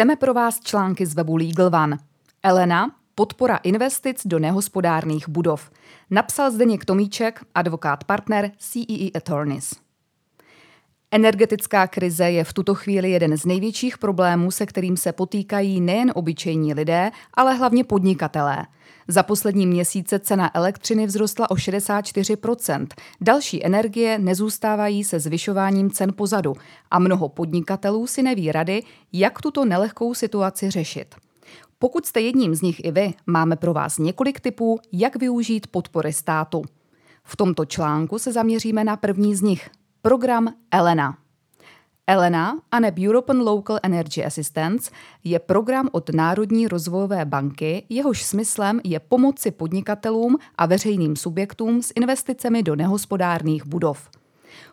Čteme pro vás články z webu Legal One. Elena, podpora investic do nehospodárných budov. Napsal Zdeněk Tomíček, advokát partner CEE Attorneys. Energetická krize je v tuto chvíli jeden z největších problémů, se kterým se potýkají nejen obyčejní lidé, ale hlavně podnikatelé. Za poslední měsíce cena elektřiny vzrostla o 64%. Další energie nezůstávají se zvyšováním cen pozadu a mnoho podnikatelů si neví rady, jak tuto nelehkou situaci řešit. Pokud jste jedním z nich i vy, máme pro vás několik typů, jak využít podpory státu. V tomto článku se zaměříme na první z nich, program Elena. Elena a neb European Local Energy Assistance je program od Národní rozvojové banky, jehož smyslem je pomoci podnikatelům a veřejným subjektům s investicemi do nehospodárných budov.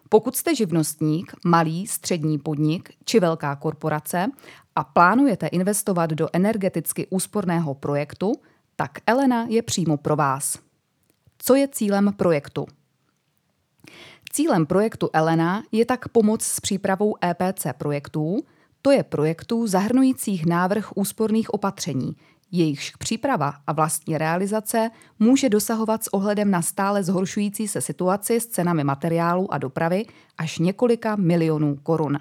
Pokud jste živnostník, malý, střední podnik či velká korporace a plánujete investovat do energeticky úsporného projektu, tak Elena je přímo pro vás. Co je cílem projektu? Cílem projektu Elena je tak pomoc s přípravou EPC projektů, to je projektů zahrnujících návrh úsporných opatření, jejichž příprava a vlastní realizace může dosahovat s ohledem na stále zhoršující se situaci s cenami materiálu a dopravy až několika milionů korun.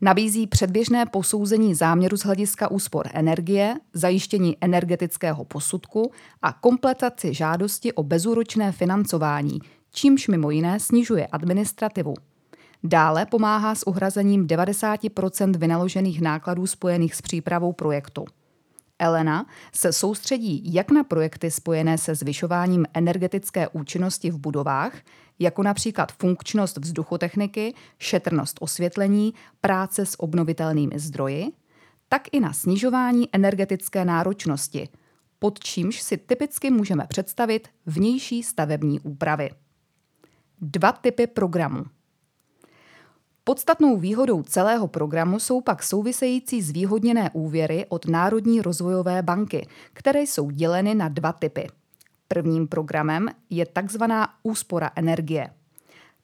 Nabízí předběžné posouzení záměru z hlediska úspor energie, zajištění energetického posudku a kompletaci žádosti o bezúročné financování, čímž mimo jiné snižuje administrativu. Dále pomáhá s uhrazením 90% vynaložených nákladů spojených s přípravou projektu. Elena se soustředí jak na projekty spojené se zvyšováním energetické účinnosti v budovách, jako například funkčnost vzduchotechniky, šetrnost osvětlení, práce s obnovitelnými zdroji, tak i na snižování energetické náročnosti, pod čímž si typicky můžeme představit vnější stavební úpravy. Dva typy programů. Podstatnou výhodou celého programu jsou pak související zvýhodněné úvěry od Národní rozvojové banky, které jsou děleny na dva typy. Prvním programem je takzvaná úspora energie.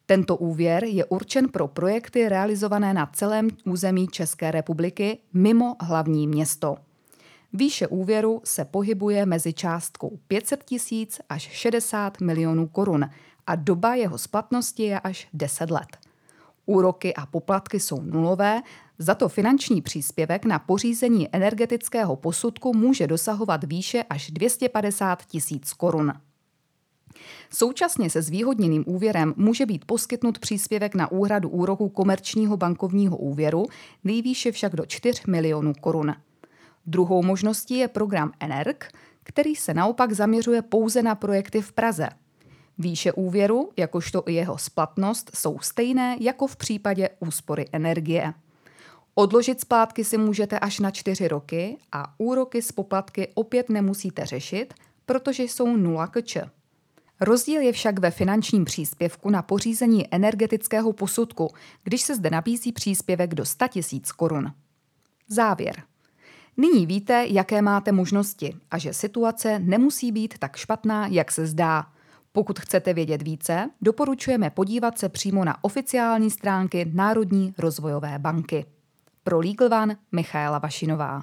Tento úvěr je určen pro projekty realizované na celém území České republiky mimo hlavní město. Výše úvěru se pohybuje mezi částkou 500 tisíc až 60 milionů korun a doba jeho splatnosti je až 10 let. Úroky a poplatky jsou nulové, za to finanční příspěvek na pořízení energetického posudku může dosahovat výše až 250 tisíc korun. Současně se zvýhodněným úvěrem může být poskytnut příspěvek na úhradu úroku komerčního bankovního úvěru, nejvýše však do 4 milionů korun. Druhou možností je program ENERG, který se naopak zaměřuje pouze na projekty v Praze – Výše úvěru, jakožto i jeho splatnost, jsou stejné jako v případě úspory energie. Odložit splátky si můžete až na čtyři roky a úroky z poplatky opět nemusíte řešit, protože jsou nula kč. Rozdíl je však ve finančním příspěvku na pořízení energetického posudku, když se zde nabízí příspěvek do 100 000 korun. Závěr. Nyní víte, jaké máte možnosti a že situace nemusí být tak špatná, jak se zdá. Pokud chcete vědět více, doporučujeme podívat se přímo na oficiální stránky Národní rozvojové banky. Pro Legal One Michaela Vašinová.